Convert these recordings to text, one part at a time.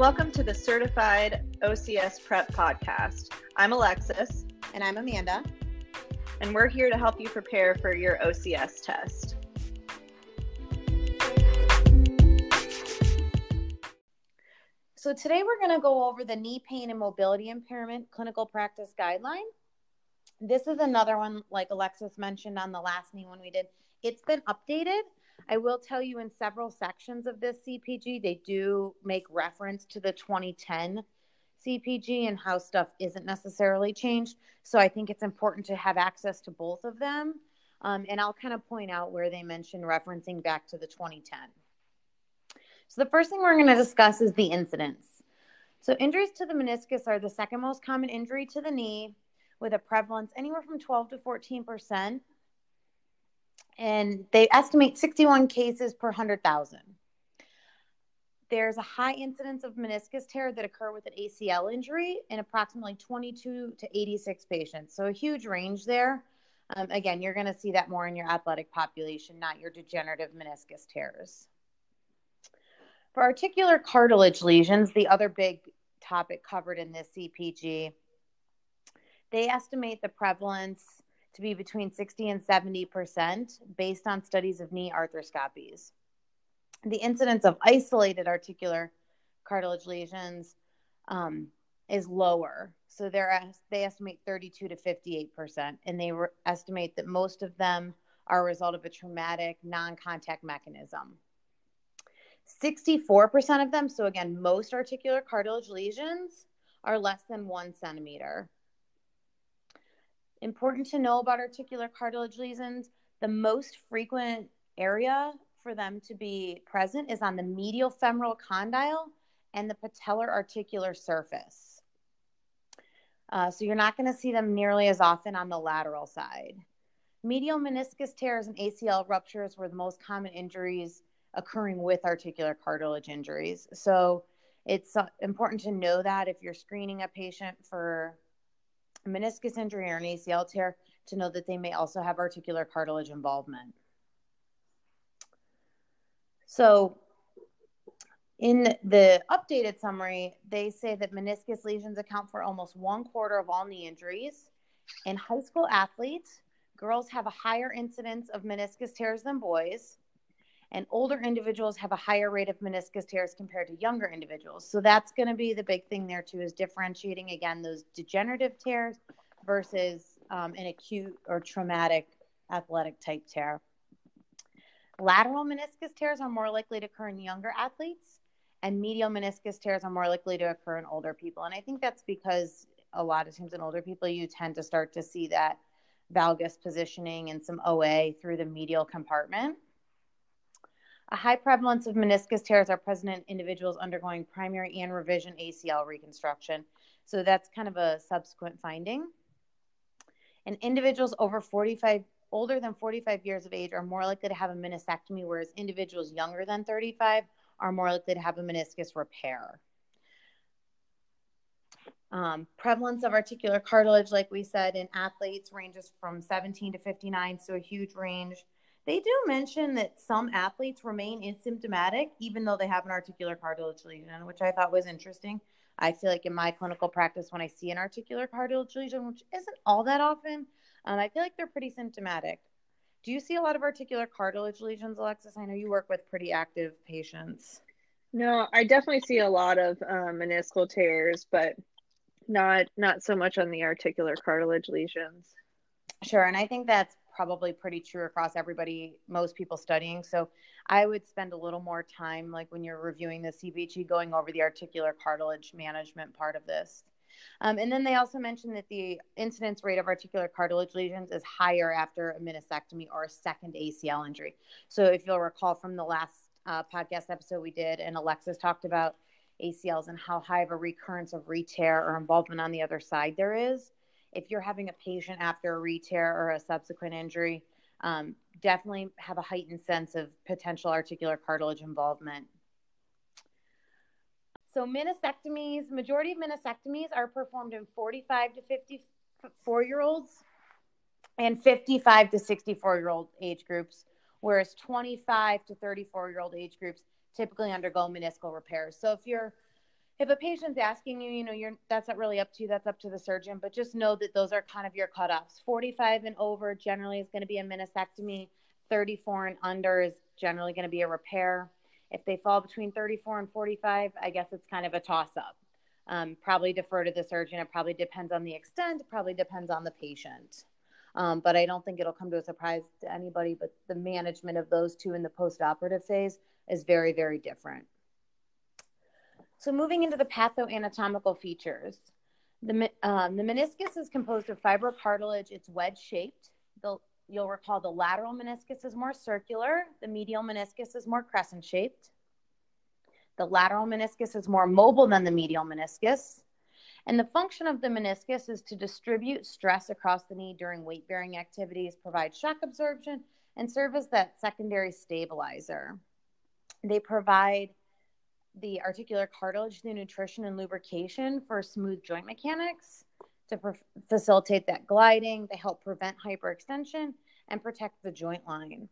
Welcome to the Certified OCS Prep Podcast. I'm Alexis. And I'm Amanda. And we're here to help you prepare for your OCS test. So, today we're going to go over the knee pain and mobility impairment clinical practice guideline. This is another one, like Alexis mentioned on the last knee one we did. It's been updated. I will tell you in several sections of this CPG, they do make reference to the 2010 CPG and how stuff isn't necessarily changed. So I think it's important to have access to both of them. Um, and I'll kind of point out where they mention referencing back to the 2010. So the first thing we're going to discuss is the incidence. So injuries to the meniscus are the second most common injury to the knee with a prevalence anywhere from 12 to 14 percent. And they estimate 61 cases per 100,000 there's a high incidence of meniscus tear that occur with an ACL injury in approximately 22 to 86 patients. So a huge range there. Um, again, you're going to see that more in your athletic population, not your degenerative meniscus tears. For articular cartilage lesions, the other big topic covered in this CPG, they estimate the prevalence to be between 60 and 70 percent based on studies of knee arthroscopies the incidence of isolated articular cartilage lesions um, is lower. So they're, they estimate 32 to 58 percent, and they re- estimate that most of them are a result of a traumatic non-contact mechanism. 64% of them, so again, most articular cartilage lesions are less than one centimeter. Important to know about articular cartilage lesions the most frequent area for them to be present is on the medial femoral condyle and the patellar articular surface. Uh, so you're not going to see them nearly as often on the lateral side. Medial meniscus tears and ACL ruptures were the most common injuries occurring with articular cartilage injuries. So it's uh, important to know that if you're screening a patient for meniscus injury or an ACL tear, to know that they may also have articular cartilage involvement. So, in the updated summary, they say that meniscus lesions account for almost one quarter of all knee injuries. In high school athletes, girls have a higher incidence of meniscus tears than boys, and older individuals have a higher rate of meniscus tears compared to younger individuals. So that's going to be the big thing there too, is differentiating again those degenerative tears versus um, an acute or traumatic athletic type tear. Lateral meniscus tears are more likely to occur in younger athletes, and medial meniscus tears are more likely to occur in older people. And I think that's because a lot of times in older people, you tend to start to see that valgus positioning and some OA through the medial compartment. A high prevalence of meniscus tears are present in individuals undergoing primary and revision ACL reconstruction. So that's kind of a subsequent finding. And individuals over 45 older than 45 years of age are more likely to have a meniscectomy, whereas individuals younger than 35 are more likely to have a meniscus repair. Um, prevalence of articular cartilage, like we said, in athletes ranges from 17 to 59, so a huge range. They do mention that some athletes remain asymptomatic even though they have an articular cartilage lesion, which I thought was interesting. I feel like in my clinical practice, when I see an articular cartilage lesion, which isn't all that often, um, I feel like they're pretty symptomatic. Do you see a lot of articular cartilage lesions, Alexis? I know you work with pretty active patients. No, I definitely see a lot of um, meniscal tears, but not not so much on the articular cartilage lesions. Sure, and I think that's probably pretty true across everybody, most people studying. So I would spend a little more time, like when you're reviewing the CPG, going over the articular cartilage management part of this. Um, and then they also mentioned that the incidence rate of articular cartilage lesions is higher after a meniscectomy or a second ACL injury. So if you'll recall from the last uh, podcast episode we did, and Alexis talked about ACLs and how high of a recurrence of retear or involvement on the other side there is. If you're having a patient after a retear or a subsequent injury, um, definitely have a heightened sense of potential articular cartilage involvement. So meniscectomies, majority of meniscectomies are performed in 45 to 54 year olds and 55 to 64 year old age groups, whereas 25 to 34 year old age groups typically undergo meniscal repairs. So if you're if a patient's asking you, you know, you're that's not really up to you, that's up to the surgeon, but just know that those are kind of your cutoffs. 45 and over generally is going to be a meniscectomy. 34 and under is generally going to be a repair. If they fall between 34 and 45, I guess it's kind of a toss up. Um, probably defer to the surgeon. It probably depends on the extent, probably depends on the patient. Um, but I don't think it'll come to a surprise to anybody. But the management of those two in the post operative phase is very, very different. So, moving into the pathoanatomical features, the, um, the meniscus is composed of fibrocartilage. It's wedge shaped. You'll recall the lateral meniscus is more circular, the medial meniscus is more crescent shaped. The lateral meniscus is more mobile than the medial meniscus. And the function of the meniscus is to distribute stress across the knee during weight bearing activities, provide shock absorption, and serve as that secondary stabilizer. They provide the articular cartilage through nutrition and lubrication for smooth joint mechanics to pre- facilitate that gliding. They help prevent hyperextension and protect the joint line.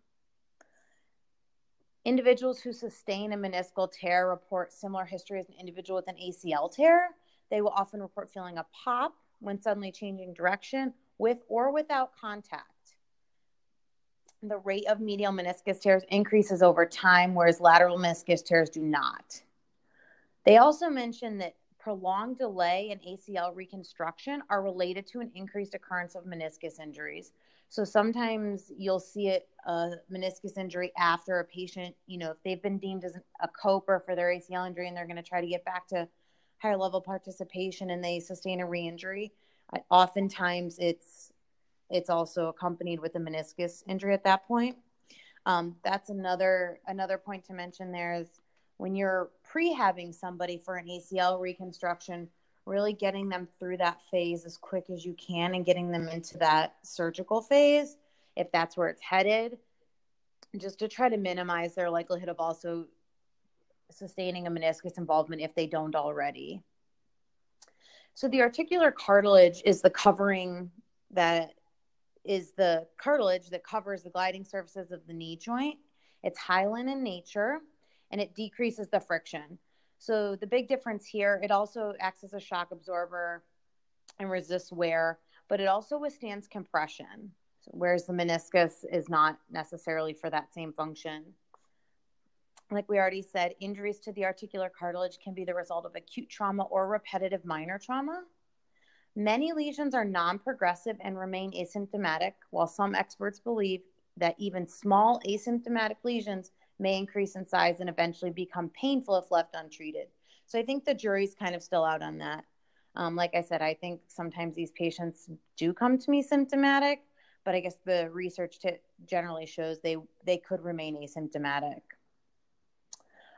Individuals who sustain a meniscal tear report similar history as an individual with an ACL tear. They will often report feeling a pop when suddenly changing direction with or without contact. The rate of medial meniscus tears increases over time, whereas lateral meniscus tears do not. They also mention that prolonged delay in ACL reconstruction are related to an increased occurrence of meniscus injuries. So sometimes you'll see it, a meniscus injury after a patient, you know, if they've been deemed as a coper for their ACL injury and they're going to try to get back to higher level participation and they sustain a re-injury, oftentimes it's it's also accompanied with a meniscus injury at that point. Um, that's another another point to mention. There is when you're prehabbing somebody for an ACL reconstruction, really getting them through that phase as quick as you can and getting them into that surgical phase if that's where it's headed just to try to minimize their likelihood of also sustaining a meniscus involvement if they don't already. So the articular cartilage is the covering that is the cartilage that covers the gliding surfaces of the knee joint. It's hyaline in nature and it decreases the friction. So the big difference here, it also acts as a shock absorber and resists wear, but it also withstands compression, whereas the meniscus is not necessarily for that same function. Like we already said, injuries to the articular cartilage can be the result of acute trauma or repetitive minor trauma. Many lesions are non progressive and remain asymptomatic, while some experts believe that even small asymptomatic lesions may increase in size and eventually become painful if left untreated. So I think the jury's kind of still out on that. Um, like I said, I think sometimes these patients do come to me symptomatic, but I guess the research t- generally shows they they could remain asymptomatic.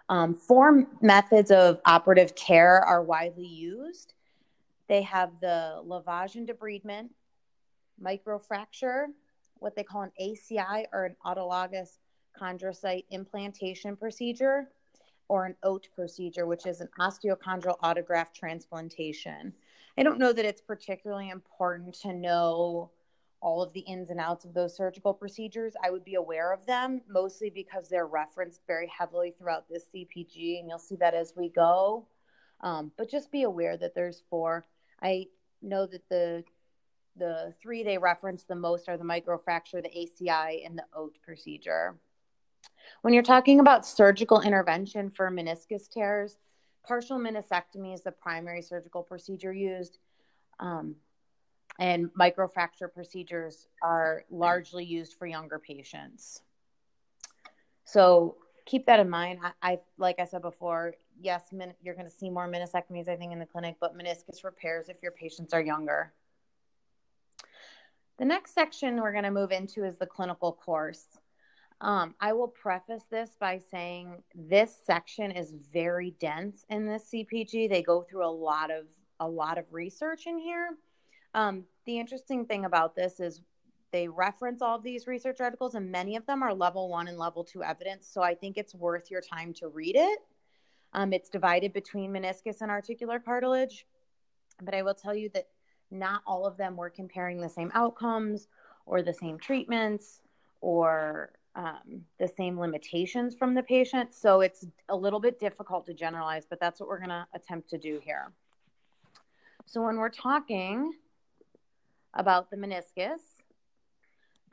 Um, four methods of operative care are widely used. They have the lavage and debridement, microfracture, what they call an ACI or an autologous chondrocyte implantation procedure, or an OAT procedure, which is an osteochondral autograft transplantation. I don't know that it's particularly important to know all of the ins and outs of those surgical procedures. I would be aware of them mostly because they're referenced very heavily throughout this CPG, and you'll see that as we go. Um, but just be aware that there's four. I know that the the three they reference the most are the microfracture, the ACI, and the OAT procedure. When you're talking about surgical intervention for meniscus tears, partial meniscectomy is the primary surgical procedure used. Um, and microfracture procedures are largely used for younger patients. So keep that in mind. I, I like I said before, yes, you're going to see more meniscectomies, I think, in the clinic, but meniscus repairs if your patients are younger. The next section we're going to move into is the clinical course. Um, I will preface this by saying this section is very dense in this CPG. They go through a lot of a lot of research in here. Um, the interesting thing about this is they reference all of these research articles, and many of them are level one and level two evidence. So I think it's worth your time to read it. Um, it's divided between meniscus and articular cartilage, but I will tell you that not all of them were comparing the same outcomes or the same treatments or um, the same limitations from the patient. So it's a little bit difficult to generalize, but that's what we're going to attempt to do here. So when we're talking about the meniscus,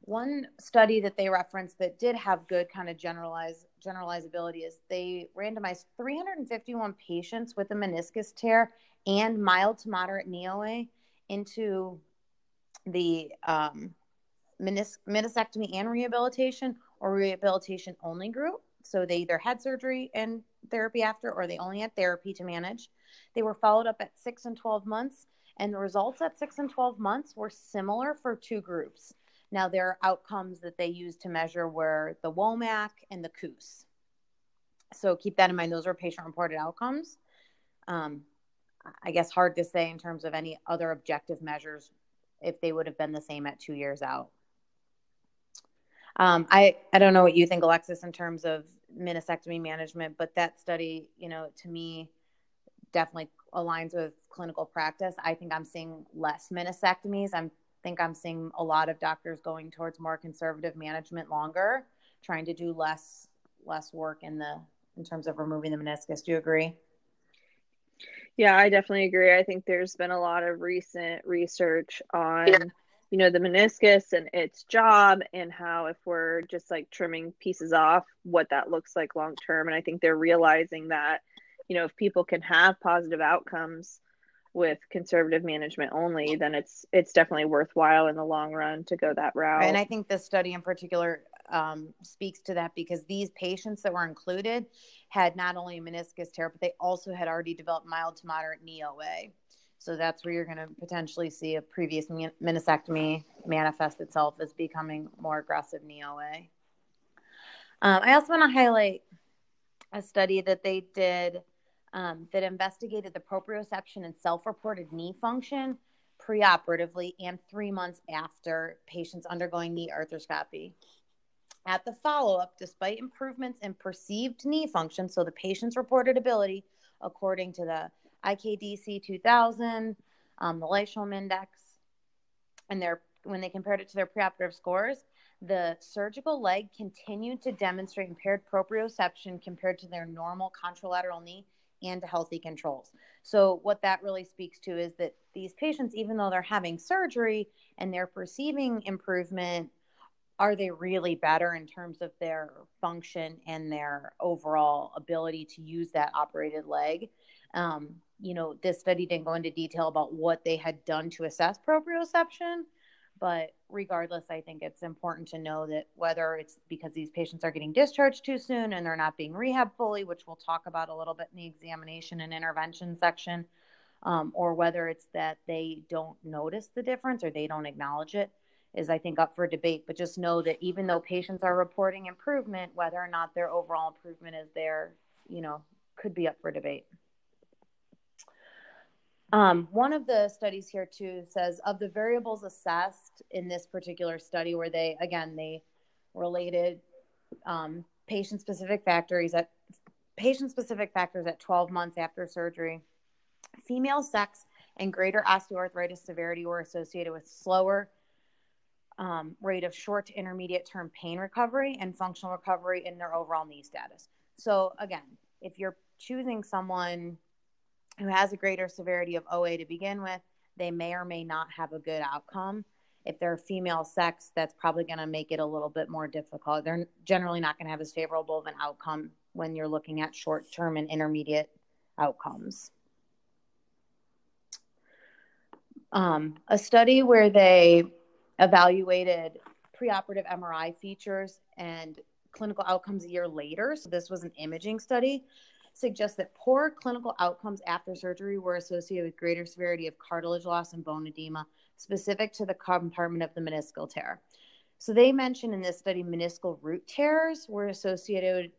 one study that they referenced that did have good kind of generalize generalizability is they randomized 351 patients with a meniscus tear and mild to moderate knee OA into the um, menis- meniscectomy and rehabilitation or rehabilitation only group. So they either had surgery and therapy after, or they only had therapy to manage. They were followed up at six and 12 months, and the results at six and 12 months were similar for two groups. Now, there are outcomes that they used to measure were the WOMAC and the COOS. So keep that in mind. Those are patient reported outcomes. Um, I guess hard to say in terms of any other objective measures if they would have been the same at two years out. Um, I, I don't know what you think, Alexis, in terms of meniscectomy management, but that study, you know, to me, definitely aligns with clinical practice. I think I'm seeing less meniscectomies. I think I'm seeing a lot of doctors going towards more conservative management longer, trying to do less less work in the in terms of removing the meniscus. Do you agree? Yeah, I definitely agree. I think there's been a lot of recent research on, yeah. You know, the meniscus and its job and how if we're just like trimming pieces off, what that looks like long term. And I think they're realizing that, you know, if people can have positive outcomes with conservative management only, then it's it's definitely worthwhile in the long run to go that route. And I think this study in particular um, speaks to that because these patients that were included had not only meniscus tear, but they also had already developed mild to moderate knee OA. So that's where you're going to potentially see a previous meniscectomy manifest itself as becoming more aggressive knee OA. Um, I also want to highlight a study that they did um, that investigated the proprioception and self-reported knee function preoperatively and three months after patients undergoing knee arthroscopy. At the follow up, despite improvements in perceived knee function, so the patient's reported ability, according to the IKDC 2000, um, the Lysholm Index, and their when they compared it to their preoperative scores, the surgical leg continued to demonstrate impaired proprioception compared to their normal contralateral knee and to healthy controls. So, what that really speaks to is that these patients, even though they're having surgery and they're perceiving improvement are they really better in terms of their function and their overall ability to use that operated leg? Um, you know, this study didn't go into detail about what they had done to assess proprioception, but regardless, I think it's important to know that whether it's because these patients are getting discharged too soon and they're not being rehab fully, which we'll talk about a little bit in the examination and intervention section, um, or whether it's that they don't notice the difference or they don't acknowledge it is I think up for debate. But just know that even though patients are reporting improvement, whether or not their overall improvement is there, you know, could be up for debate. Um, one of the studies here too says of the variables assessed in this particular study, where they again they related um, patient specific factors at patient specific factors at 12 months after surgery, female sex and greater osteoarthritis severity were associated with slower um, rate of short to intermediate term pain recovery and functional recovery in their overall knee status. So, again, if you're choosing someone who has a greater severity of OA to begin with, they may or may not have a good outcome. If they're female sex, that's probably going to make it a little bit more difficult. They're generally not going to have as favorable of an outcome when you're looking at short term and intermediate outcomes. Um, a study where they evaluated preoperative MRI features and clinical outcomes a year later. So, this was an imaging study. Suggests that poor clinical outcomes after surgery were associated with greater severity of cartilage loss and bone edema, specific to the compartment of the meniscal tear. So, they mentioned in this study meniscal root tears were associated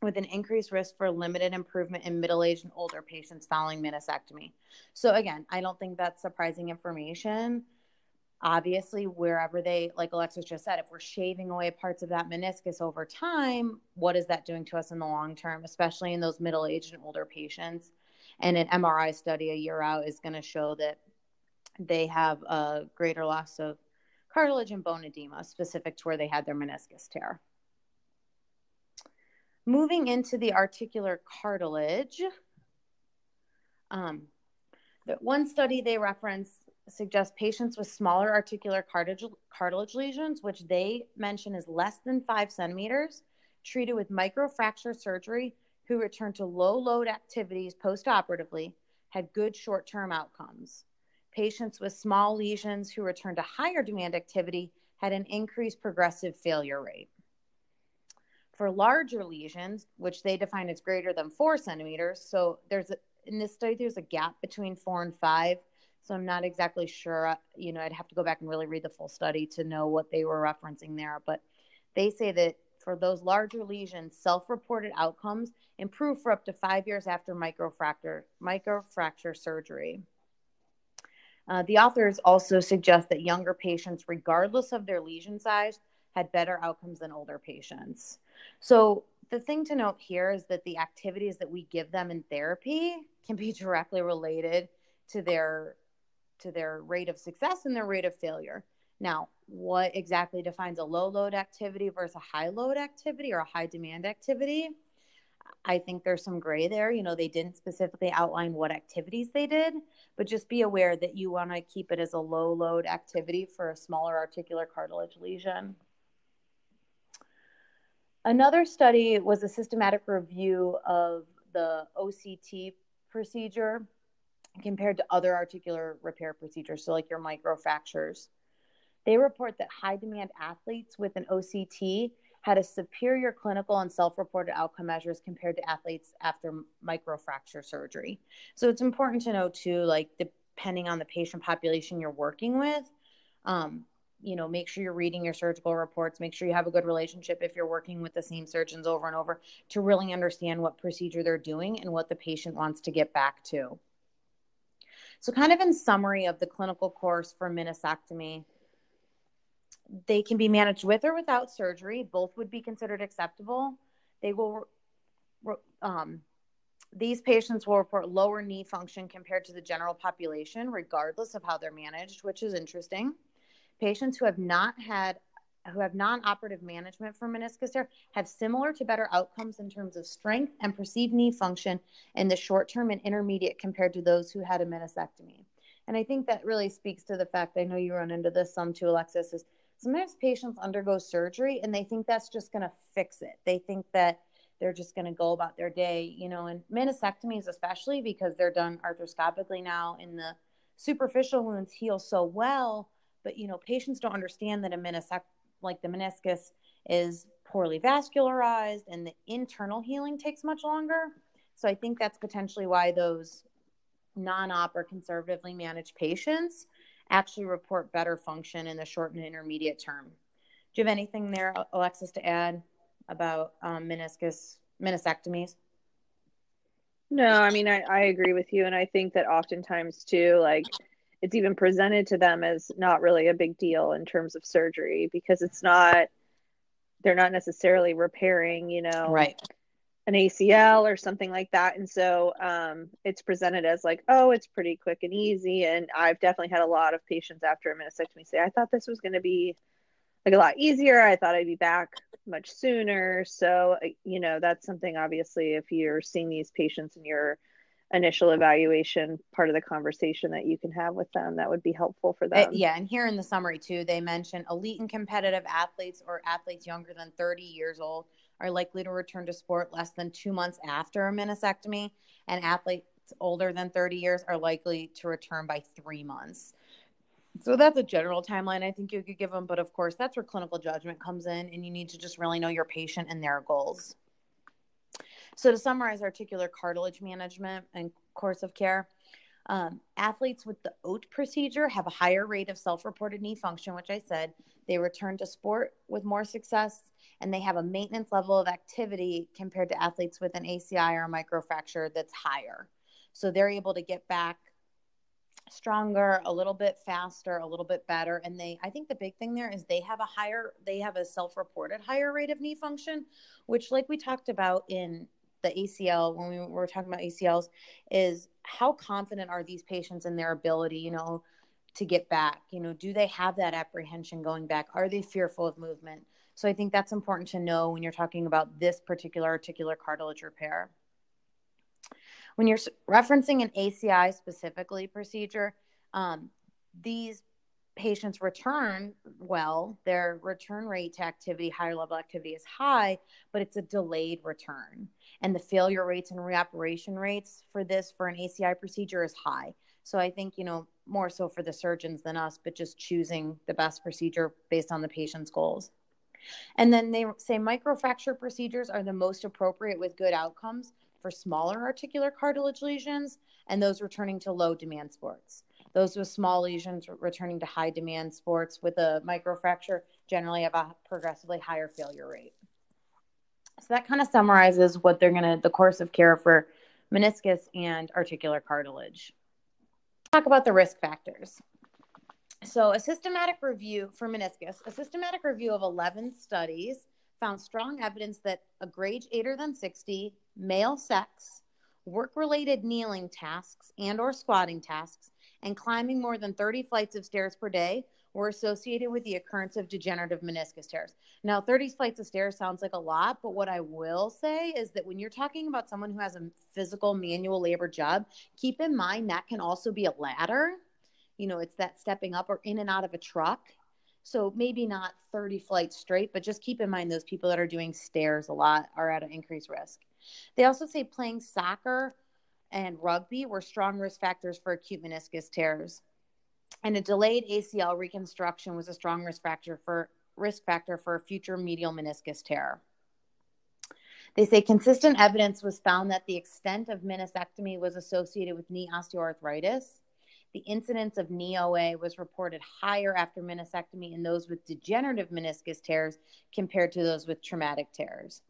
with an increased risk for limited improvement in middle aged and older patients following meniscectomy. So, again, I don't think that's surprising information obviously wherever they like alexis just said if we're shaving away parts of that meniscus over time what is that doing to us in the long term especially in those middle-aged and older patients? And an mri study a year out is going to show that they have a greater loss of cartilage and bone edema specific to where they had their meniscus tear. Moving into the articular cartilage, um, one study they reference suggests patients with smaller articular cartilage, cartilage lesions, which they mention is less than five centimeters, treated with microfracture surgery who returned to low load activities postoperatively had good short term outcomes. Patients with small lesions who returned to higher demand activity had an increased progressive failure rate. For larger lesions, which they define as greater than four centimeters, so there's a, in this study there's a gap between four and five. So I'm not exactly sure. You know, I'd have to go back and really read the full study to know what they were referencing there. But they say that for those larger lesions, self-reported outcomes improve for up to five years after microfracture microfracture surgery. Uh, the authors also suggest that younger patients, regardless of their lesion size, had better outcomes than older patients. So the thing to note here is that the activities that we give them in therapy can be directly related to their to their rate of success and their rate of failure. Now, what exactly defines a low load activity versus a high load activity or a high demand activity? I think there's some gray there. You know, they didn't specifically outline what activities they did, but just be aware that you want to keep it as a low load activity for a smaller articular cartilage lesion. Another study was a systematic review of the OCT procedure compared to other articular repair procedures, so like your microfractures. They report that high demand athletes with an OCT had a superior clinical and self reported outcome measures compared to athletes after microfracture surgery. So it's important to know, too, like depending on the patient population you're working with, um, you know, make sure you're reading your surgical reports, make sure you have a good relationship if you're working with the same surgeons over and over to really understand what procedure they're doing and what the patient wants to get back to. So, kind of in summary of the clinical course for meniscectomy, they can be managed with or without surgery. Both would be considered acceptable. They will, um, these patients will report lower knee function compared to the general population, regardless of how they're managed, which is interesting. Patients who have not had who have non-operative management for meniscus tear have similar to better outcomes in terms of strength and perceived knee function in the short term and intermediate compared to those who had a meniscectomy. And I think that really speaks to the fact I know you run into this some too, Alexis, is sometimes patients undergo surgery and they think that's just going to fix it. They think that they're just going to go about their day, you know, and meniscectomies, especially because they're done arthroscopically now and the superficial wounds heal so well. But, you know, patients don't understand that a meniscectomy, like the meniscus, is poorly vascularized and the internal healing takes much longer. So I think that's potentially why those non op or conservatively managed patients actually report better function in the short and intermediate term. Do you have anything there, Alexis, to add about um, meniscus meniscectomies? No, I mean I, I agree with you, and I think that oftentimes too, like it's even presented to them as not really a big deal in terms of surgery because it's not they're not necessarily repairing, you know, right an ACL or something like that. And so um, it's presented as like, oh, it's pretty quick and easy. And I've definitely had a lot of patients after a meniscectomy say, I thought this was going to be like a lot easier. I thought I'd be back much sooner. So, uh, you know, that's something obviously if you're seeing these patients in your initial evaluation part of the conversation that you can have with them that would be helpful for them. Uh, yeah, and here in the summary too, they mention elite and competitive athletes or athletes younger than 30 years old are likely to return to sport less than two months after a meniscectomy, and athletes older than 30 years are likely to return by three months. So that's a general timeline I think you could give them. But of course, that's where clinical judgment comes in, and you need to just really know your patient and their goals. So, to summarize articular cartilage management and course of care, um, athletes with the OAT procedure have a higher rate of self reported knee function, which I said. They return to sport with more success and they have a maintenance level of activity compared to athletes with an ACI or a microfracture that's higher. So they're able to get back stronger, a little bit faster, a little bit better. And they, I think the big thing there is they have a higher, they have a self reported higher rate of knee function, which, like we talked about in the ACL when we were talking about ACLs, is how confident are these patients in their ability, you know, to get back? You know, do they have that apprehension going back? Are they fearful of movement? So I think that's important to know when you're talking about this particular articular cartilage repair. When you're referencing an ACI specifically procedure, um, these patients return well, their return rate to activity, higher level activity is high, but it's a delayed return. And the failure rates and reoperation rates for this for an ACI procedure is high. So I think, you know, more so for the surgeons than us, but just choosing the best procedure based on the patient's goals. And then they say microfracture procedures are the most appropriate with good outcomes for smaller articular cartilage lesions and those returning to low demand sports. Those with small lesions returning to high demand sports with a microfracture generally have a progressively higher failure rate. So that kind of summarizes what they're going to, the course of care for meniscus and articular cartilage. Talk about the risk factors. So, a systematic review for meniscus, a systematic review of 11 studies found strong evidence that a grade eighter than 60, male sex, work-related kneeling tasks and or squatting tasks and climbing more than 30 flights of stairs per day were associated with the occurrence of degenerative meniscus tears. Now, 30 flights of stairs sounds like a lot, but what I will say is that when you're talking about someone who has a physical manual labor job, keep in mind that can also be a ladder. You know, it's that stepping up or in and out of a truck. So maybe not 30 flights straight, but just keep in mind those people that are doing stairs a lot are at an increased risk. They also say playing soccer and rugby were strong risk factors for acute meniscus tears. And a delayed ACL reconstruction was a strong risk factor for risk factor for a future medial meniscus tear. They say consistent evidence was found that the extent of meniscectomy was associated with knee osteoarthritis. The incidence of knee OA was reported higher after meniscectomy in those with degenerative meniscus tears compared to those with traumatic tears.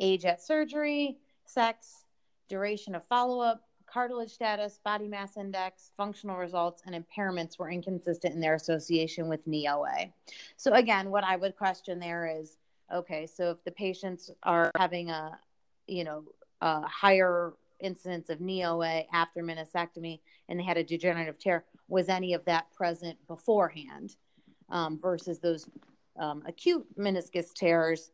Age at surgery, sex, duration of follow up, cartilage status, body mass index, functional results, and impairments were inconsistent in their association with knee OA. So, again, what I would question there is okay, so if the patients are having a, you know, a higher incidence of knee OA after meniscectomy and they had a degenerative tear, was any of that present beforehand um, versus those um, acute meniscus tears?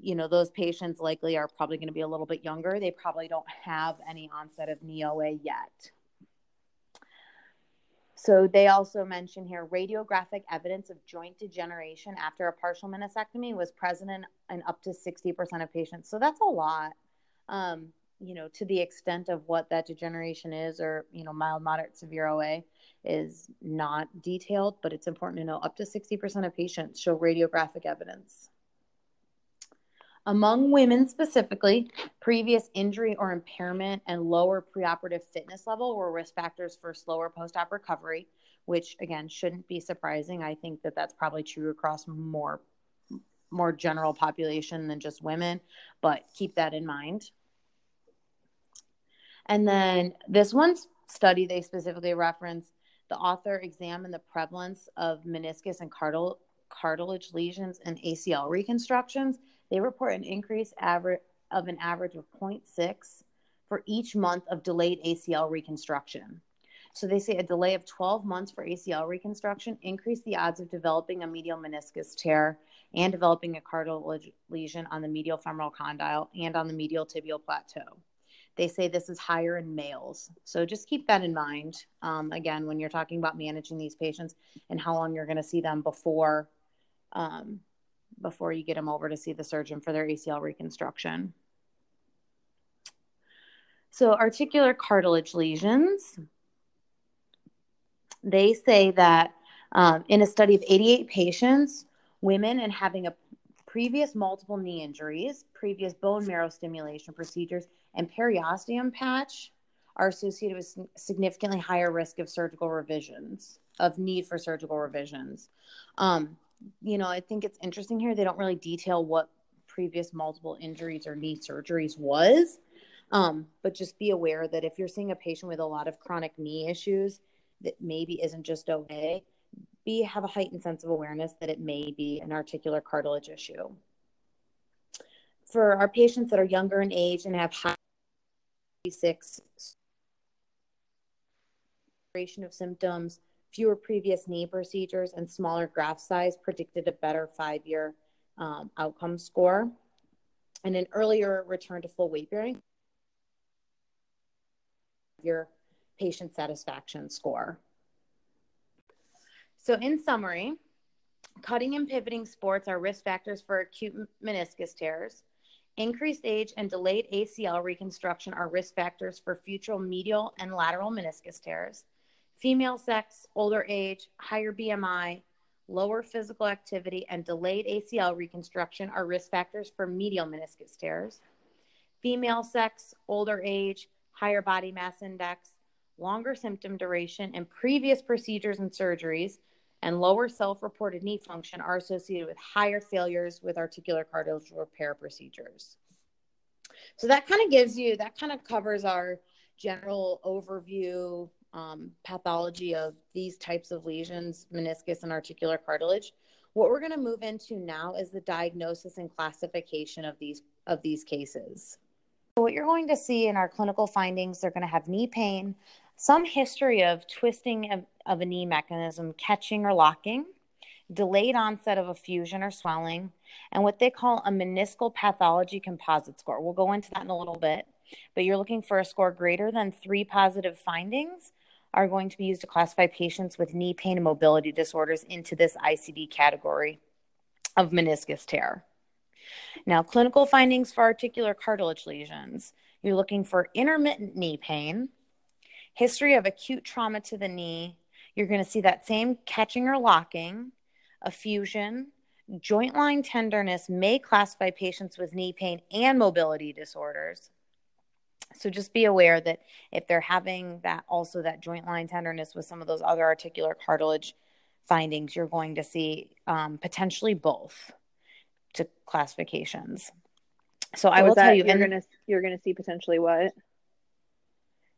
You know, those patients likely are probably going to be a little bit younger. They probably don't have any onset of OA yet. So they also mention here radiographic evidence of joint degeneration after a partial meniscectomy was present in, in up to 60% of patients. So that's a lot. Um, you know, to the extent of what that degeneration is, or, you know, mild, moderate, severe OA is not detailed, but it's important to know up to 60% of patients show radiographic evidence. Among women specifically, previous injury or impairment and lower preoperative fitness level were risk factors for slower post op recovery, which again shouldn't be surprising. I think that that's probably true across more more general population than just women, but keep that in mind. And then this one study they specifically reference, the author examined the prevalence of meniscus and cartil- cartilage lesions and ACL reconstructions they report an increase average of an average of 0.6 for each month of delayed ACL reconstruction. So they say a delay of 12 months for ACL reconstruction increased the odds of developing a medial meniscus tear and developing a cartilage lesion on the medial femoral condyle and on the medial tibial plateau. They say this is higher in males. So just keep that in mind, um, again, when you're talking about managing these patients and how long you're going to see them before um, before you get them over to see the surgeon for their ACL reconstruction. So, articular cartilage lesions, they say that um, in a study of 88 patients, women and having a previous multiple knee injuries, previous bone marrow stimulation procedures, and periosteum patch are associated with significantly higher risk of surgical revisions, of need for surgical revisions. Um, you know, I think it's interesting here. They don't really detail what previous multiple injuries or knee surgeries was. Um, but just be aware that if you're seeing a patient with a lot of chronic knee issues that maybe isn't just okay, be have a heightened sense of awareness that it may be an articular cartilage issue. For our patients that are younger in age and have high six duration of symptoms, fewer previous knee procedures and smaller graft size predicted a better five year um, outcome score and an earlier return to full weight bearing. Your patient satisfaction score. So, in summary, cutting and pivoting sports are risk factors for acute meniscus tears. Increased age and delayed ACL reconstruction are risk factors for future medial and lateral meniscus tears. Female sex, older age, higher BMI, lower physical activity, and delayed ACL reconstruction are risk factors for medial meniscus tears. Female sex, older age, higher body mass index, longer symptom duration, and previous procedures and surgeries, and lower self reported knee function are associated with higher failures with articular cartilage repair procedures. So that kind of gives you, that kind of covers our general overview um, pathology of these types of lesions, meniscus and articular cartilage. What we're going to move into now is the diagnosis and classification of these of these cases. So what you're going to see in our clinical findings, they're going to have knee pain, some history of twisting of, of a knee mechanism, catching or locking, delayed onset of effusion or swelling, and what they call a meniscal pathology composite score. We'll go into that in a little bit, but you're looking for a score greater than three positive findings are going to be used to classify patients with knee pain and mobility disorders into this ICD category of meniscus tear. Now, clinical findings for articular cartilage lesions you're looking for intermittent knee pain, history of acute trauma to the knee. You're going to see that same catching or locking, effusion, joint line tenderness may classify patients with knee pain and mobility disorders. So just be aware that if they're having that also that joint line tenderness with some of those other articular cartilage findings, you're going to see um, potentially both to classifications. So I will tell you, you're gonna you're gonna see potentially what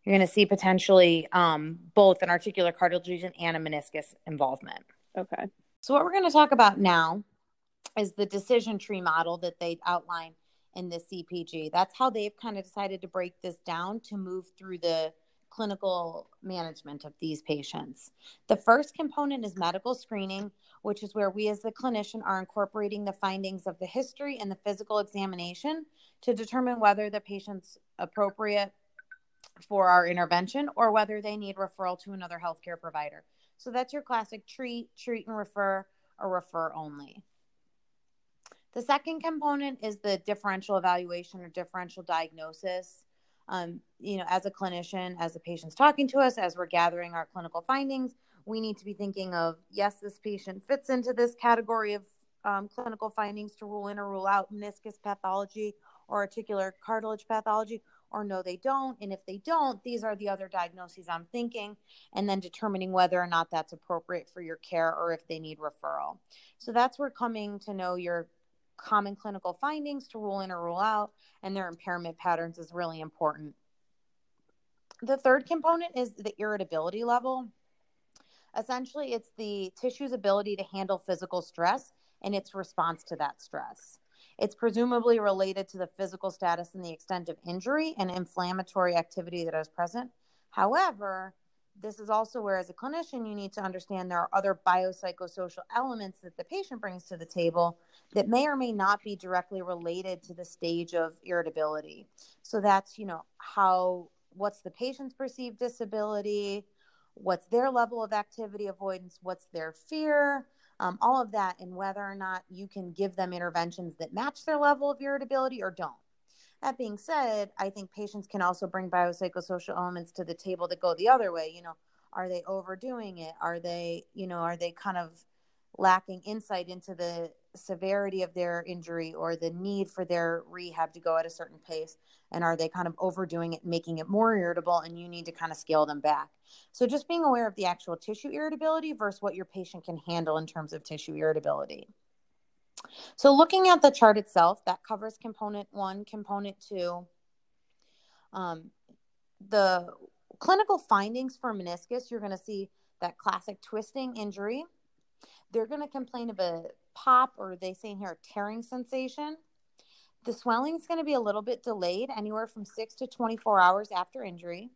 you're gonna see potentially um, both an articular cartilage lesion and a meniscus involvement. Okay. So what we're going to talk about now is the decision tree model that they outline in the CPG. That's how they've kind of decided to break this down to move through the clinical management of these patients. The first component is medical screening, which is where we as the clinician are incorporating the findings of the history and the physical examination to determine whether the patient's appropriate for our intervention or whether they need referral to another healthcare provider. So that's your classic treat, treat and refer, or refer only. The second component is the differential evaluation or differential diagnosis. Um, you know, as a clinician, as the patient's talking to us, as we're gathering our clinical findings, we need to be thinking of yes, this patient fits into this category of um, clinical findings to rule in or rule out meniscus pathology or articular cartilage pathology, or no, they don't. And if they don't, these are the other diagnoses I'm thinking, and then determining whether or not that's appropriate for your care or if they need referral. So that's where coming to know your common clinical findings to rule in or rule out, and their impairment patterns is really important. The third component is the irritability level. Essentially, it's the tissue's ability to handle physical stress and its response to that stress. It's presumably related to the physical status and the extent of injury and inflammatory activity that is present. However, this is also where, as a clinician, you need to understand there are other biopsychosocial elements that the patient brings to the table that may or may not be directly related to the stage of irritability. So that's, you know, how, what's the patient's perceived disability, what's their level of activity avoidance, what's their fear, um, all of that, and whether or not you can give them interventions that match their level of irritability or don't. That being said, I think patients can also bring biopsychosocial elements to the table that go the other way. You know, are they overdoing it? Are they, you know, are they kind of lacking insight into the severity of their injury or the need for their rehab to go at a certain pace? And are they kind of overdoing it, making it more irritable, and you need to kind of scale them back? So, just being aware of the actual tissue irritability versus what your patient can handle in terms of tissue irritability. So looking at the chart itself, that covers component one, component two. Um, the clinical findings for meniscus, you're going to see that classic twisting injury. They're going to complain of a pop or they say in here a tearing sensation. The swelling is going to be a little bit delayed, anywhere from six to 24 hours after injury.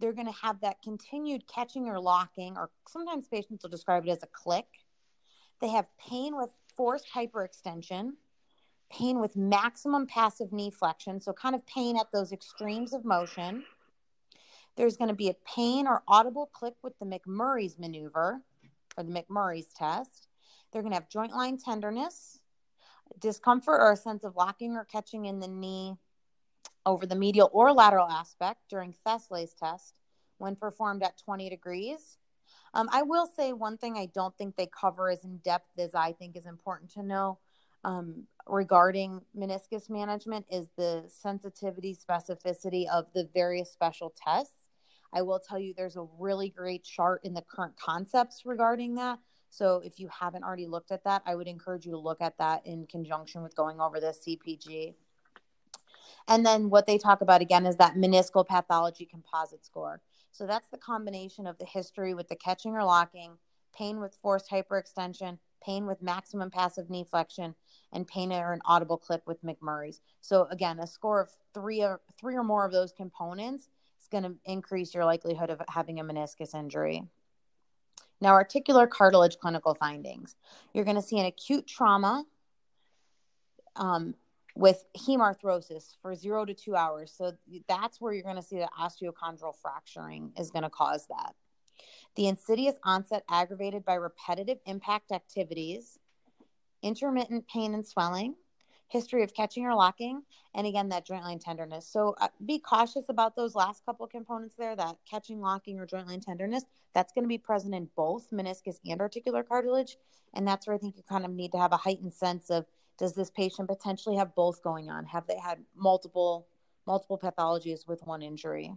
They're going to have that continued catching or locking, or sometimes patients will describe it as a click. They have pain with forced hyperextension, pain with maximum passive knee flexion, so kind of pain at those extremes of motion. There's going to be a pain or audible click with the McMurray's maneuver or the McMurray's test. They're going to have joint line tenderness, discomfort or a sense of locking or catching in the knee over the medial or lateral aspect during Thessaly's test when performed at 20 degrees. Um, I will say one thing I don't think they cover as in depth as I think is important to know um, regarding meniscus management is the sensitivity specificity of the various special tests. I will tell you there's a really great chart in the current concepts regarding that. So if you haven't already looked at that, I would encourage you to look at that in conjunction with going over the CPG. And then what they talk about again is that meniscal pathology composite score. So that's the combination of the history with the catching or locking, pain with forced hyperextension, pain with maximum passive knee flexion, and pain or an audible click with McMurray's. So again, a score of three or three or more of those components is going to increase your likelihood of having a meniscus injury. Now, articular cartilage clinical findings. You're going to see an acute trauma um, with hemarthrosis for zero to two hours. So that's where you're going to see the osteochondral fracturing is going to cause that. The insidious onset aggravated by repetitive impact activities, intermittent pain and swelling, history of catching or locking, and again, that joint line tenderness. So uh, be cautious about those last couple components there that catching, locking, or joint line tenderness. That's going to be present in both meniscus and articular cartilage. And that's where I think you kind of need to have a heightened sense of does this patient potentially have both going on? Have they had multiple multiple pathologies with one injury?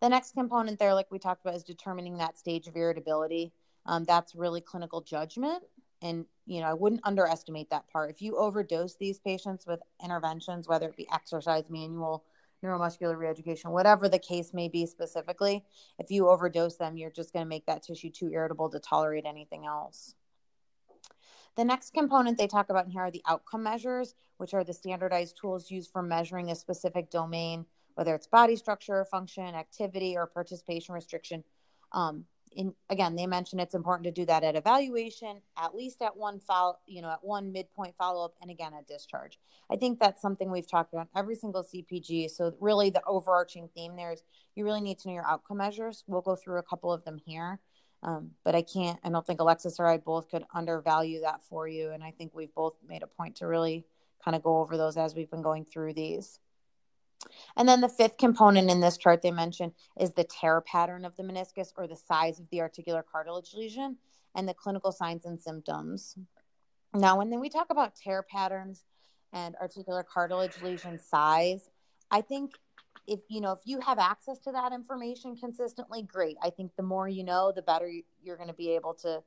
The next component there, like we talked about, is determining that stage of irritability. Um, that's really clinical judgment. And, you know, I wouldn't underestimate that part. If you overdose these patients with interventions, whether it be exercise, manual, neuromuscular reeducation, whatever the case may be specifically, if you overdose them, you're just going to make that tissue too irritable to tolerate anything else. The next component they talk about in here are the outcome measures, which are the standardized tools used for measuring a specific domain, whether it's body structure, function, activity, or participation restriction. Um, in, again, they mention it's important to do that at evaluation, at least at one follow, you know, at one midpoint follow up, and again at discharge. I think that's something we've talked about every single CPG. So really, the overarching theme there is you really need to know your outcome measures. We'll go through a couple of them here. Um, but I can't, I don't think Alexis or I both could undervalue that for you. And I think we've both made a point to really kind of go over those as we've been going through these. And then the fifth component in this chart they mentioned is the tear pattern of the meniscus or the size of the articular cartilage lesion and the clinical signs and symptoms. Now, when we talk about tear patterns and articular cartilage lesion size, I think if you know if you have access to that information consistently great. I think the more you know the better you're going to be able to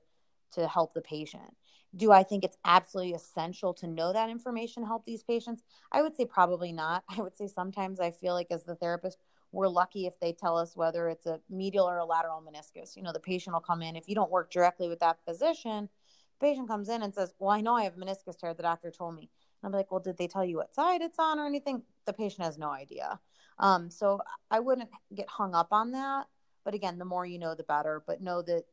to help the patient. Do i think it's absolutely essential to know that information help these patients? I would say probably not. I would say sometimes i feel like as the therapist we're lucky if they tell us whether it's a medial or a lateral meniscus. You know the patient will come in. If you don't work directly with that physician patient comes in and says well i know i have meniscus tear the doctor told me i'm like well did they tell you what side it's on or anything the patient has no idea um, so I wouldn't get hung up on that. But again, the more you know, the better. But know that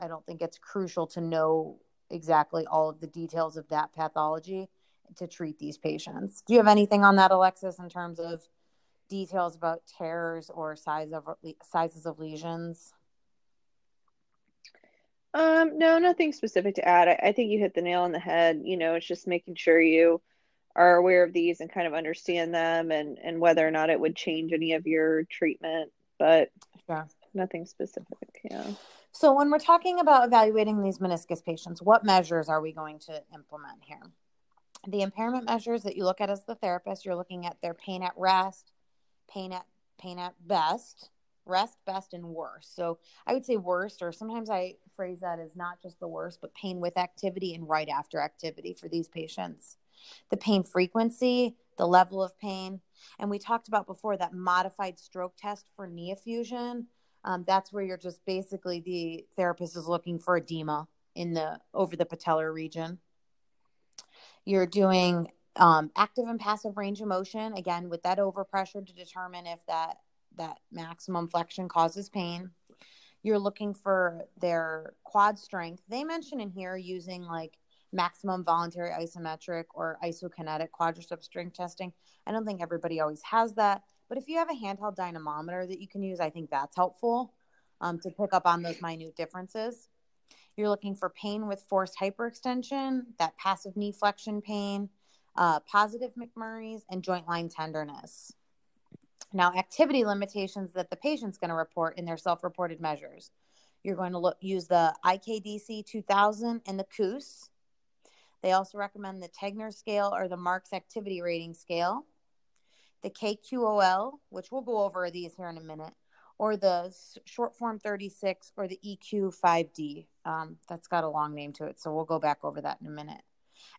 I don't think it's crucial to know exactly all of the details of that pathology to treat these patients. Do you have anything on that, Alexis, in terms of details about tears or size of sizes of lesions? Um, no, nothing specific to add. I, I think you hit the nail on the head. You know, it's just making sure you are aware of these and kind of understand them and and whether or not it would change any of your treatment but yeah. nothing specific yeah. So when we're talking about evaluating these meniscus patients what measures are we going to implement here? The impairment measures that you look at as the therapist you're looking at their pain at rest pain at pain at best rest best and worst. So i would say worst or sometimes i phrase that as not just the worst but pain with activity and right after activity for these patients the pain frequency, the level of pain. And we talked about before that modified stroke test for knee effusion. Um, that's where you're just basically the therapist is looking for edema in the over the patellar region. You're doing um, active and passive range of motion again with that overpressure to determine if that that maximum flexion causes pain. You're looking for their quad strength. They mention in here using like maximum voluntary isometric or isokinetic quadricep strength testing. I don't think everybody always has that, but if you have a handheld dynamometer that you can use, I think that's helpful um, to pick up on those minute differences. You're looking for pain with forced hyperextension, that passive knee flexion pain, uh, positive McMurray's, and joint line tenderness. Now, activity limitations that the patient's going to report in their self reported measures. You're going to look, use the IKDC 2000 and the KOOS. They also recommend the Tegner scale or the Marx activity rating scale, the KQOL, which we'll go over these here in a minute, or the short form 36 or the EQ5D. Um, that's got a long name to it, so we'll go back over that in a minute.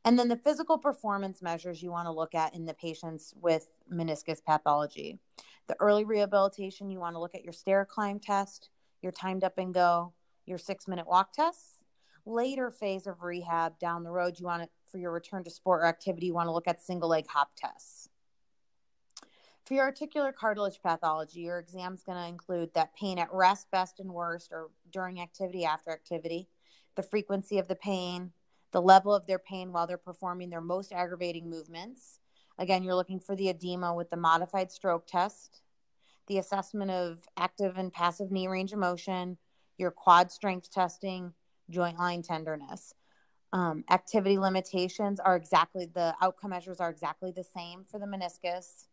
And then the physical performance measures you want to look at in the patients with meniscus pathology. The early rehabilitation, you want to look at your stair climb test, your timed up and go, your six minute walk tests. Later phase of rehab down the road, you want to, for your return to sport or activity, you want to look at single leg hop tests. For your articular cartilage pathology, your exam is going to include that pain at rest, best, and worst, or during activity, after activity, the frequency of the pain, the level of their pain while they're performing their most aggravating movements. Again, you're looking for the edema with the modified stroke test, the assessment of active and passive knee range of motion, your quad strength testing, joint line tenderness. Um, activity limitations are exactly the outcome measures are exactly the same for the meniscus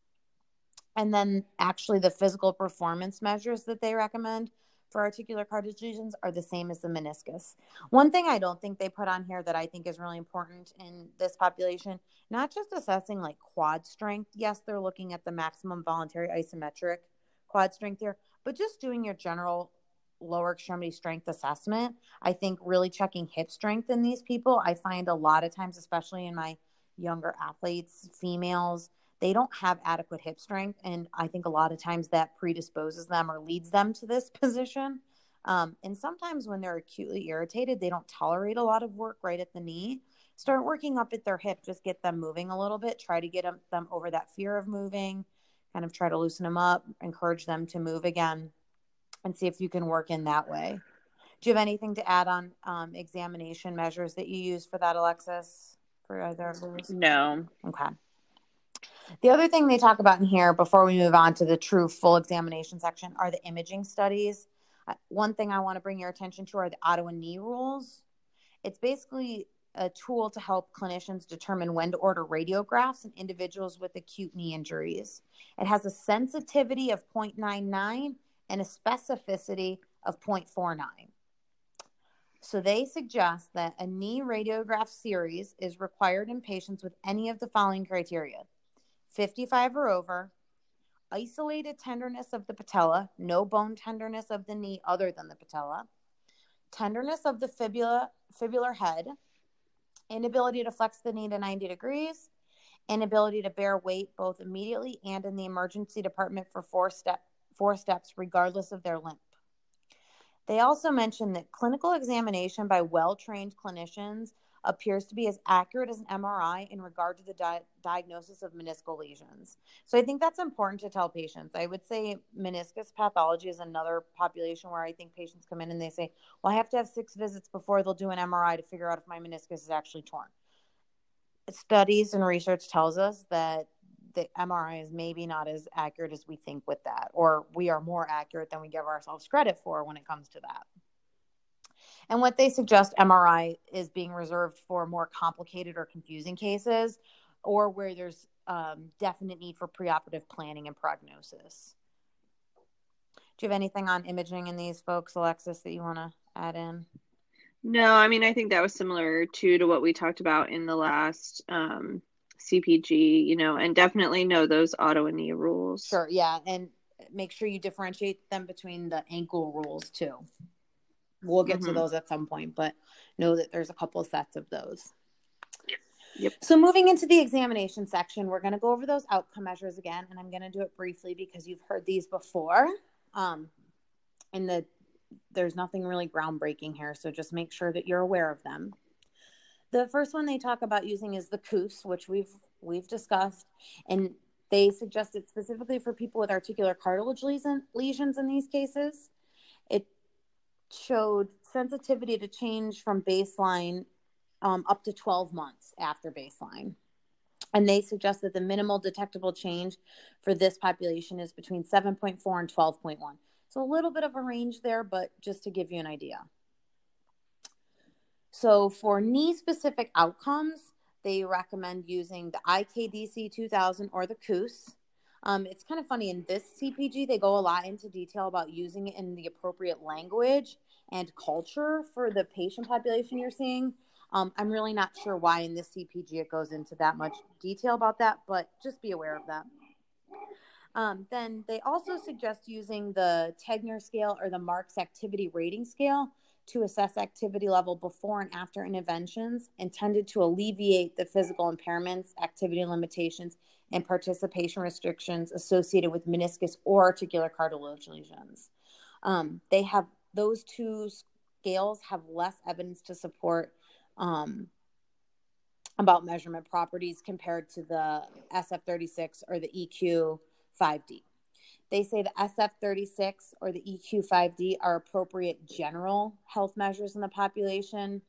and then actually the physical performance measures that they recommend for articular cartilage lesions are the same as the meniscus. One thing I don't think they put on here that I think is really important in this population, not just assessing like quad strength. Yes, they're looking at the maximum voluntary isometric quad strength here, but just doing your general lower extremity strength assessment. I think really checking hip strength in these people. I find a lot of times, especially in my younger athletes, females, they don't have adequate hip strength. And I think a lot of times that predisposes them or leads them to this position. Um, and sometimes when they're acutely irritated, they don't tolerate a lot of work right at the knee. Start working up at their hip, just get them moving a little bit. Try to get them, them over that fear of moving, kind of try to loosen them up, encourage them to move again, and see if you can work in that way. Do you have anything to add on um, examination measures that you use for that, Alexis? For either of those? No. Okay. The other thing they talk about in here before we move on to the true full examination section are the imaging studies. Uh, one thing I want to bring your attention to are the Ottawa knee rules. It's basically a tool to help clinicians determine when to order radiographs in individuals with acute knee injuries. It has a sensitivity of 0.99 and a specificity of 0.49. So they suggest that a knee radiograph series is required in patients with any of the following criteria 55 or over, isolated tenderness of the patella, no bone tenderness of the knee other than the patella, tenderness of the fibula, fibular head, inability to flex the knee to 90 degrees, inability to bear weight both immediately and in the emergency department for four, step, four steps, regardless of their limp. They also mentioned that clinical examination by well trained clinicians appears to be as accurate as an MRI in regard to the di- diagnosis of meniscal lesions. So I think that's important to tell patients. I would say meniscus pathology is another population where I think patients come in and they say, "Well, I have to have six visits before they'll do an MRI to figure out if my meniscus is actually torn." Studies and research tells us that the MRI is maybe not as accurate as we think with that, or we are more accurate than we give ourselves credit for when it comes to that. And what they suggest MRI is being reserved for more complicated or confusing cases or where there's um, definite need for preoperative planning and prognosis. Do you have anything on imaging in these folks, Alexis, that you want to add in? No, I mean, I think that was similar too to what we talked about in the last um, CPG, you know, and definitely know those Ottawa knee rules. Sure, yeah. And make sure you differentiate them between the ankle rules too. We'll get mm-hmm. to those at some point, but know that there's a couple sets of those. Yep. So moving into the examination section, we're going to go over those outcome measures again, and I'm going to do it briefly because you've heard these before. Um, and the there's nothing really groundbreaking here, so just make sure that you're aware of them. The first one they talk about using is the KOOS, which we've we've discussed, and they suggest it specifically for people with articular cartilage lesion, lesions in these cases. It showed sensitivity to change from baseline um, up to 12 months after baseline. And they suggest that the minimal detectable change for this population is between 7.4 and 12.1. So a little bit of a range there, but just to give you an idea. So for knee specific outcomes, they recommend using the IKDC 2000 or the KOOS. Um, it's kind of funny in this CPG, they go a lot into detail about using it in the appropriate language and culture for the patient population you're seeing. Um, I'm really not sure why in this CPG it goes into that much detail about that, but just be aware of that. Um, then they also suggest using the Tegner scale or the Marx activity rating scale to assess activity level before and after interventions intended to alleviate the physical impairments, activity limitations, and participation restrictions associated with meniscus or articular cartilage lesions. Um, they have those two scales have less evidence to support um, about measurement properties compared to the SF36 or the EQ 5D. They say the SF36 or the EQ5D are appropriate general health measures in the population.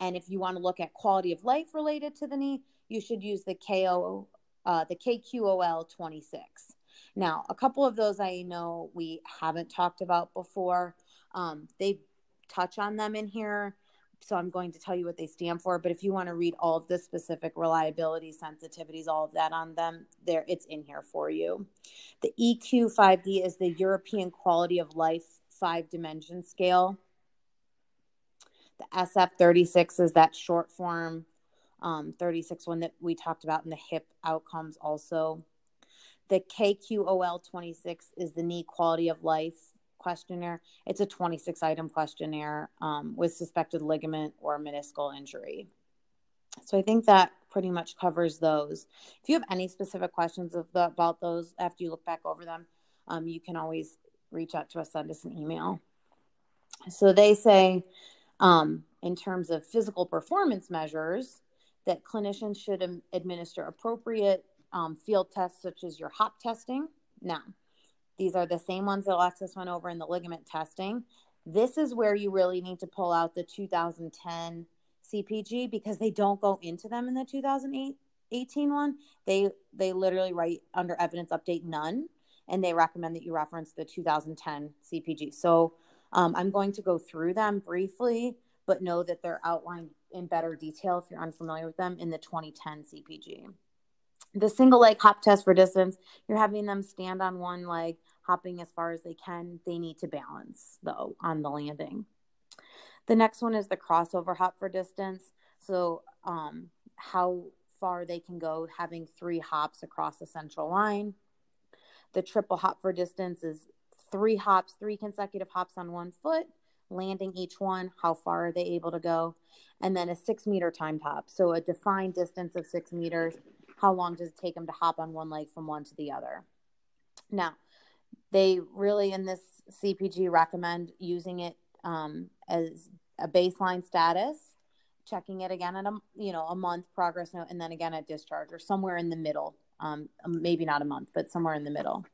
And if you want to look at quality of life related to the knee, you should use the KO, uh, the KQOL 26. Now, a couple of those I know we haven't talked about before. Um, they touch on them in here so I'm going to tell you what they stand for. But if you want to read all of the specific reliability, sensitivities, all of that on them, there it's in here for you. The EQ5D is the European Quality of Life five dimension scale. The SF36 is that short form um, 36 one that we talked about in the hip outcomes also. The KQOL 26 is the knee quality of life questionnaire. It's a 26 item questionnaire um, with suspected ligament or meniscal injury. So I think that pretty much covers those. If you have any specific questions the, about those after you look back over them, um, you can always reach out to us, send us an email. So they say, um, in terms of physical performance measures, that clinicians should administer appropriate um, field tests such as your hop testing. Now, these are the same ones that Alexis went over in the ligament testing. This is where you really need to pull out the 2010 CPG because they don't go into them in the 2018 one. They they literally write under evidence update none, and they recommend that you reference the 2010 CPG. So um, I'm going to go through them briefly, but know that they're outlined in better detail if you're unfamiliar with them in the 2010 CPG. The single leg hop test for distance, you're having them stand on one leg, hopping as far as they can. They need to balance, though, on the landing. The next one is the crossover hop for distance. So, um, how far they can go having three hops across the central line. The triple hop for distance is three hops, three consecutive hops on one foot, landing each one. How far are they able to go? And then a six meter time hop. So, a defined distance of six meters how long does it take them to hop on one leg from one to the other? Now, they really in this CPG recommend using it um, as a baseline status, checking it again at a you know a month progress note, and then again at discharge or somewhere in the middle. Um, maybe not a month, but somewhere in the middle.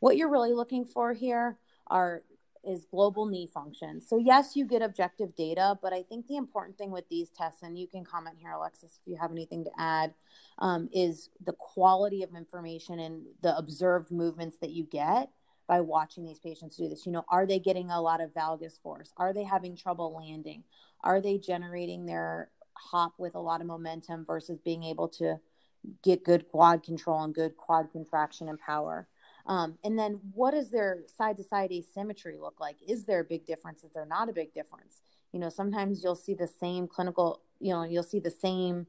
What you're really looking for here are is global knee function. So yes, you get objective data, but I think the important thing with these tests, and you can comment here, Alexis, if you have anything to add, um, is the quality of information and the observed movements that you get by watching these patients do this. You know, are they getting a lot of valgus force? Are they having trouble landing? Are they generating their hop with a lot of momentum versus being able to get good quad control and good quad contraction and power? Um, and then what does their side to side asymmetry look like? Is there a big difference? Is there not a big difference? You know, sometimes you'll see the same clinical, you know, you'll see the same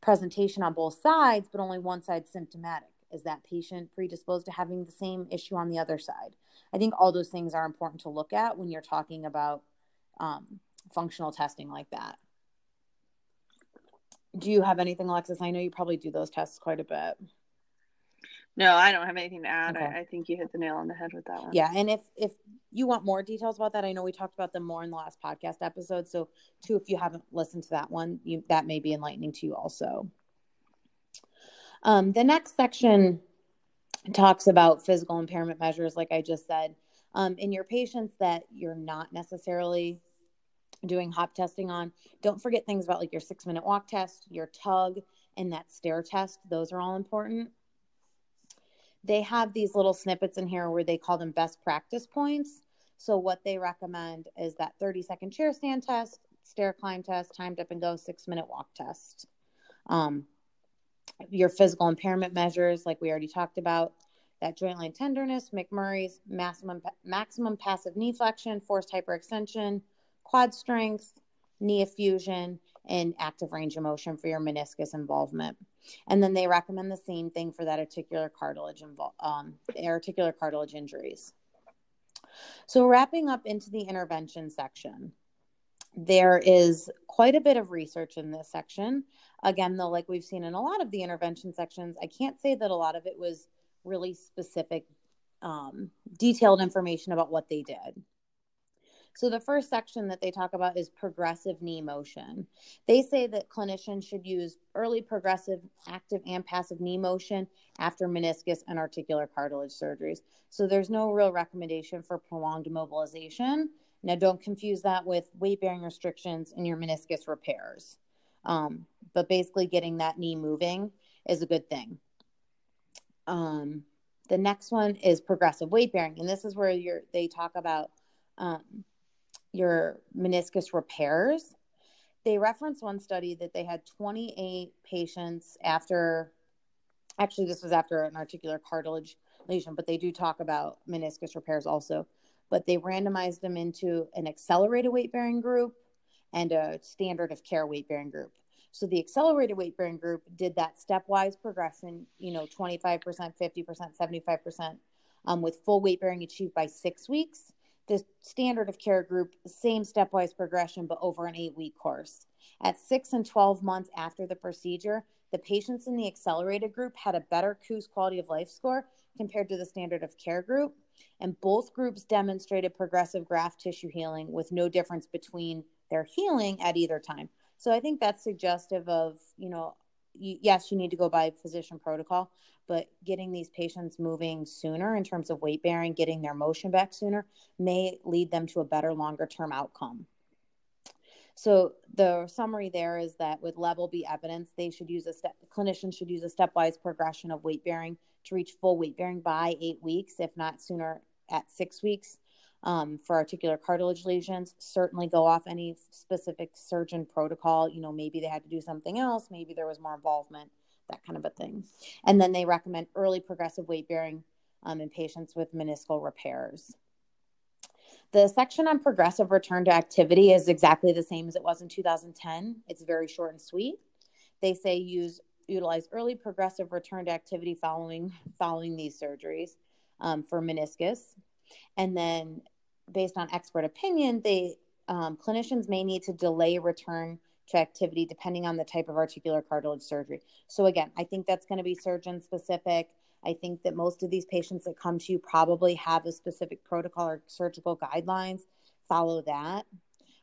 presentation on both sides, but only one side symptomatic. Is that patient predisposed to having the same issue on the other side? I think all those things are important to look at when you're talking about um, functional testing like that. Do you have anything, Alexis? I know you probably do those tests quite a bit. No, I don't have anything to add. Okay. I, I, think you hit the nail on the head with that one. Yeah, and if if you want more details about that, I know we talked about them more in the last podcast episode. So, too, if you haven't listened to that one, you, that may be enlightening to you also. Um, the next section talks about physical impairment measures, like I just said. Um, in your patients that you're not necessarily doing hop testing on. Don't forget things about like your six minute walk test, your tug, and that stair test. Those are all important. They have these little snippets in here where they call them best practice points. So, what they recommend is that 30 second chair stand test, stair climb test, timed up and go, six minute walk test. Um, your physical impairment measures, like we already talked about, that joint line tenderness, McMurray's, maximum, maximum passive knee flexion, forced hyperextension, quad strength, knee effusion, and active range of motion for your meniscus involvement. And then they recommend the same thing for that articular cartilage, um, articular cartilage injuries. So, wrapping up into the intervention section, there is quite a bit of research in this section. Again, though, like we've seen in a lot of the intervention sections, I can't say that a lot of it was really specific, um, detailed information about what they did. So, the first section that they talk about is progressive knee motion. They say that clinicians should use early progressive, active, and passive knee motion after meniscus and articular cartilage surgeries. So, there's no real recommendation for prolonged mobilization. Now, don't confuse that with weight bearing restrictions in your meniscus repairs. Um, but basically, getting that knee moving is a good thing. Um, the next one is progressive weight bearing, and this is where they talk about um, your meniscus repairs. They reference one study that they had 28 patients after, actually, this was after an articular cartilage lesion, but they do talk about meniscus repairs also. But they randomized them into an accelerated weight bearing group and a standard of care weight bearing group. So the accelerated weight bearing group did that stepwise progression, you know, 25%, 50%, 75%, um, with full weight bearing achieved by six weeks the standard of care group, same stepwise progression, but over an eight week course. At six and 12 months after the procedure, the patients in the accelerated group had a better KOOS quality of life score compared to the standard of care group. And both groups demonstrated progressive graft tissue healing with no difference between their healing at either time. So I think that's suggestive of, you know, yes, you need to go by physician protocol, but getting these patients moving sooner in terms of weight bearing, getting their motion back sooner may lead them to a better longer term outcome. So the summary there is that with level B evidence, they should use a step clinicians should use a stepwise progression of weight bearing to reach full weight bearing by eight weeks, if not sooner at six weeks. Um, for articular cartilage lesions, certainly go off any specific surgeon protocol. You know, maybe they had to do something else, maybe there was more involvement that kind of a thing. And then they recommend early progressive weight bearing um, in patients with meniscal repairs. The section on progressive return to activity is exactly the same as it was in 2010. It's very short and sweet. They say use utilize early progressive return to activity following following these surgeries um, for meniscus, and then based on expert opinion, they um, clinicians may need to delay return to activity depending on the type of articular cartilage surgery. So, again, I think that's going to be surgeon specific. I think that most of these patients that come to you probably have a specific protocol or surgical guidelines. Follow that.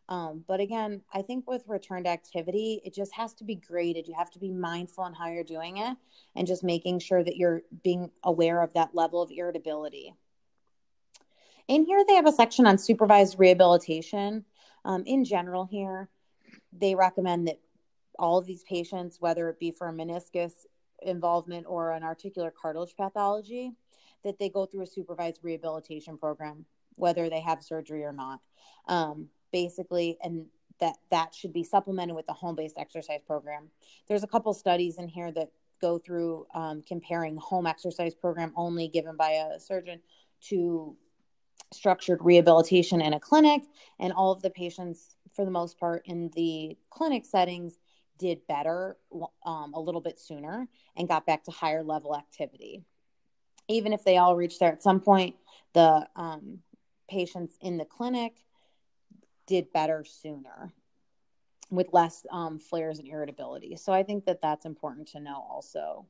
Um, but again, I think with returned activity, it just has to be graded. You have to be mindful on how you're doing it and just making sure that you're being aware of that level of irritability. In here, they have a section on supervised rehabilitation. Um, in general, here, they recommend that all of these patients, whether it be for a meniscus involvement or an articular cartilage pathology, that they go through a supervised rehabilitation program, whether they have surgery or not. Um, basically, and that that should be supplemented with the home-based exercise program. There's a couple studies in here that go through um, comparing home exercise program only given by a surgeon to structured rehabilitation in a clinic, and all of the patients for the most part in the clinic settings did better um, a little bit sooner and got back to higher level activity. Even if they all reached there at some point, the um, patients in the clinic did better sooner with less um, flares and irritability. So I think that that's important to know also.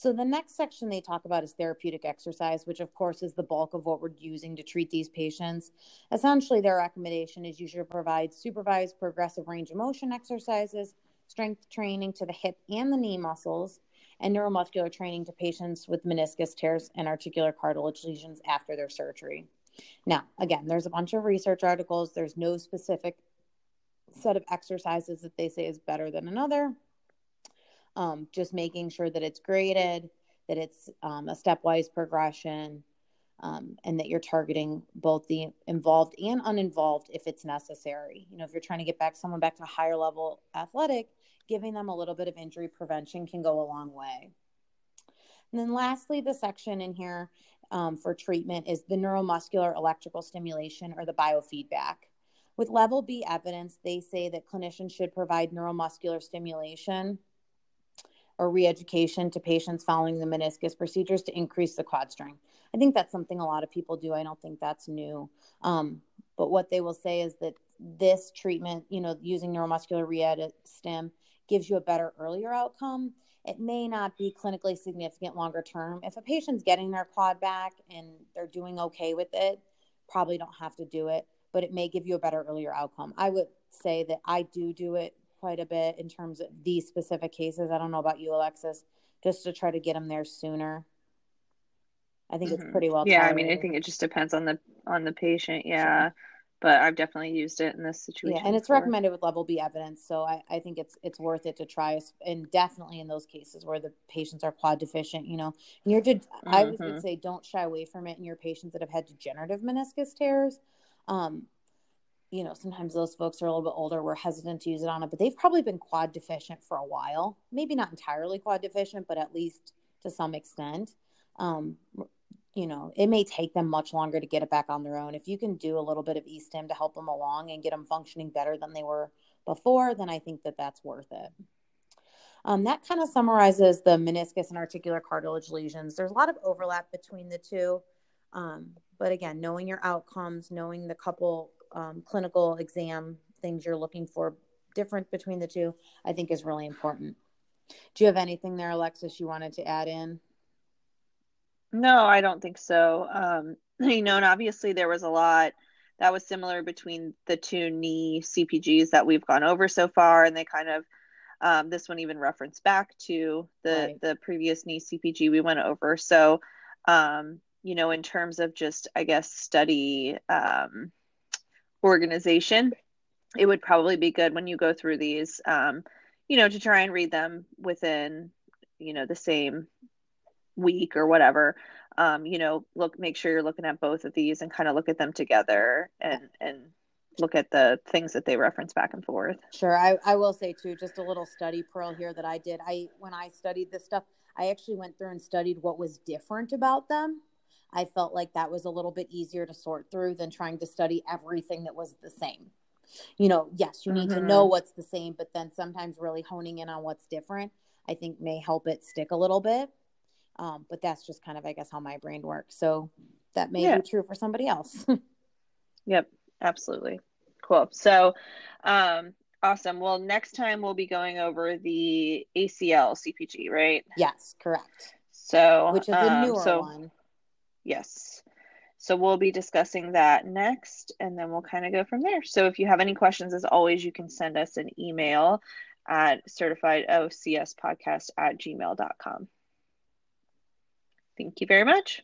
So the next section they talk about is therapeutic exercise, which of course is the bulk of what we're using to treat these patients. Essentially, their recommendation is you should provide supervised progressive range of motion exercises, strength training to the hip and the knee muscles, and neuromuscular training to patients with meniscus tears and articular cartilage lesions after their surgery. Now, again, there's a bunch of research articles. There's no specific set of exercises that they say is better than another. Um, just making sure that it's graded, that it's um, a stepwise progression, um, and that you're targeting both the involved and uninvolved if it's necessary. You know, if you're trying to get back someone back to higher level athletic, giving them a little bit of injury prevention can go a long way. And then lastly, the section in here um, for treatment is the neuromuscular electrical stimulation or the biofeedback. With level B evidence, they say that clinicians should provide neuromuscular stimulation or re-education to patients following the meniscus procedures to increase the quad strength. I think that's something a lot of people do. I don't think that's new. Um, but what they will say is that this treatment, you know, using neuromuscular re-ed stim gives you a better earlier outcome. It may not be clinically significant longer term. If a patient's getting their quad back and they're doing okay with it, probably don't have to do it, but it may give you a better earlier outcome. I would say that I do do it quite a bit in terms of these specific cases. I don't know about you, Alexis, just to try to get them there sooner. I think mm-hmm. it's pretty well. Yeah, tolerated. I mean, I think it just depends on the on the patient. Yeah. Sure. But I've definitely used it in this situation. Yeah, and it's before. recommended with level B evidence, so I, I think it's it's worth it to try, and definitely in those cases where the patients are quad deficient. You know, and you're mm-hmm. I would mm-hmm. say don't shy away from it in your patients that have had degenerative meniscus tears. Um, you know, sometimes those folks are a little bit older. We're hesitant to use it on it, but they've probably been quad deficient for a while. Maybe not entirely quad deficient, but at least to some extent. Um, you know, it may take them much longer to get it back on their own. If you can do a little bit of e-stim to help them along and get them functioning better than they were before, then I think that that's worth it. Um, that kind of summarizes the meniscus and articular cartilage lesions. There's a lot of overlap between the two. Um, but again, knowing your outcomes, knowing the couple um, clinical exam things you're looking for different between the two, I think is really important. Do you have anything there, Alexis, you wanted to add in? No, I don't think so. Um, you know, and obviously there was a lot that was similar between the two knee CPGs that we've gone over so far, and they kind of um, this one even referenced back to the right. the previous knee CPG we went over. So, um, you know, in terms of just I guess study um, organization, it would probably be good when you go through these, um, you know, to try and read them within you know the same week or whatever. Um, you know look make sure you're looking at both of these and kind of look at them together and and look at the things that they reference back and forth. Sure. I, I will say too just a little study pearl here that i did. I when i studied this stuff i actually went through and studied what was different about them i felt like that was a little bit easier to sort through than trying to study everything that was the same you know yes you need mm-hmm. to know what's the same but then sometimes really honing in on what's different i think may help it stick a little bit um, but that's just kind of, I guess, how my brain works. So that may yeah. be true for somebody else. yep, absolutely. Cool. So, um, awesome. Well, next time we'll be going over the ACL CPG, right? Yes, correct. So, which is a um, newer so, one. Yes. So we'll be discussing that next, and then we'll kind of go from there. So if you have any questions, as always, you can send us an email at certifiedocspodcast at gmail.com. Thank you very much.